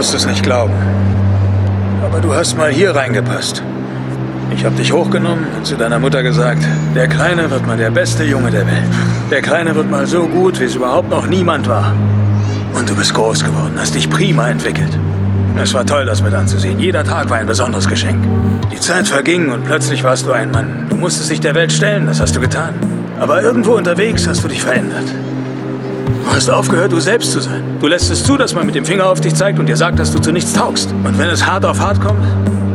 wirst es nicht glauben. Aber du hast mal hier reingepasst. Ich hab dich hochgenommen und zu deiner Mutter gesagt, der Kleine wird mal der beste Junge der Welt. Der Kleine wird mal so gut, wie es überhaupt noch niemand war. Und du bist groß geworden, hast dich prima entwickelt. Es war toll, das mit anzusehen. Jeder Tag war ein besonderes Geschenk. Die Zeit verging und plötzlich warst du ein Mann. Du musstest dich der Welt stellen, das hast du getan. Aber irgendwo unterwegs hast du dich verändert. Du hast aufgehört, du selbst zu sein. Du lässt es zu, dass man mit dem Finger auf dich zeigt und dir sagt, dass du zu nichts taugst. Und wenn es hart auf hart kommt,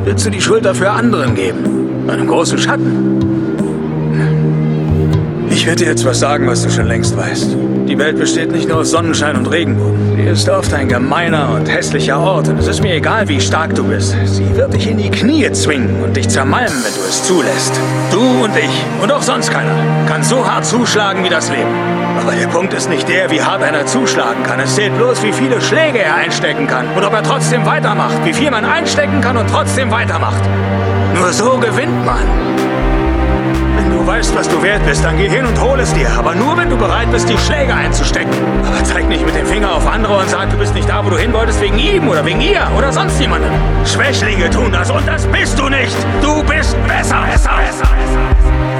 willst du die Schuld dafür anderen geben. Einem großen Schatten. Ich werde dir jetzt was sagen, was du schon längst weißt. Die Welt besteht nicht nur aus Sonnenschein und Regenbogen. Sie ist oft ein gemeiner und hässlicher Ort und es ist mir egal, wie stark du bist. Sie wird dich in die Knie zwingen und dich zermalmen, wenn du es zulässt. Du und ich und auch sonst keiner kann so hart zuschlagen wie das Leben. Aber der Punkt ist nicht der, wie hart einer zuschlagen kann. Es zählt bloß, wie viele Schläge er einstecken kann und ob er trotzdem weitermacht. Wie viel man einstecken kann und trotzdem weitermacht. Nur so gewinnt man. Wenn du weißt, was du wert bist, dann geh hin und hol es dir. Aber nur, wenn du bereit bist, die Schläge einzustecken. Aber zeig nicht mit dem Finger auf andere und sag, du bist nicht da, wo du hin wolltest, wegen ihm oder wegen ihr oder sonst jemandem. Schwächlinge tun das und das bist du nicht. Du bist besser, besser, besser, besser.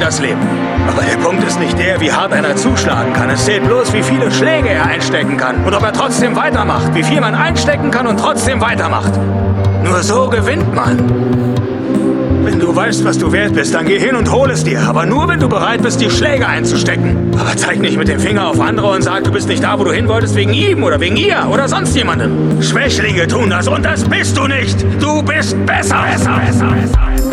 Das Leben. Aber der Punkt ist nicht der, wie hart einer zuschlagen kann. Es zählt bloß, wie viele Schläge er einstecken kann und ob er trotzdem weitermacht. Wie viel man einstecken kann und trotzdem weitermacht. Nur so gewinnt man. Wenn du weißt, was du wert bist, dann geh hin und hol es dir. Aber nur, wenn du bereit bist, die Schläge einzustecken. Aber zeig nicht mit dem Finger auf andere und sag, du bist nicht da, wo du hin wolltest, wegen ihm oder wegen ihr oder sonst jemandem. Schwächlinge tun das und das bist du nicht. Du bist besser, besser, besser, besser.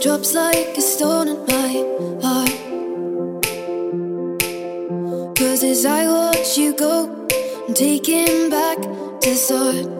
Drops like a stone in my heart. Cause as I watch you go, I'm taken back to start.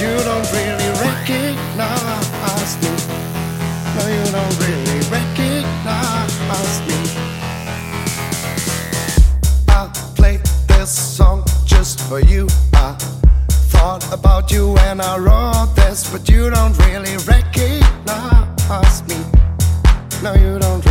you don't really recognize me. No, you don't really recognize me. I played this song just for you. I thought about you when I wrote this, but you don't really recognize me. No, you don't.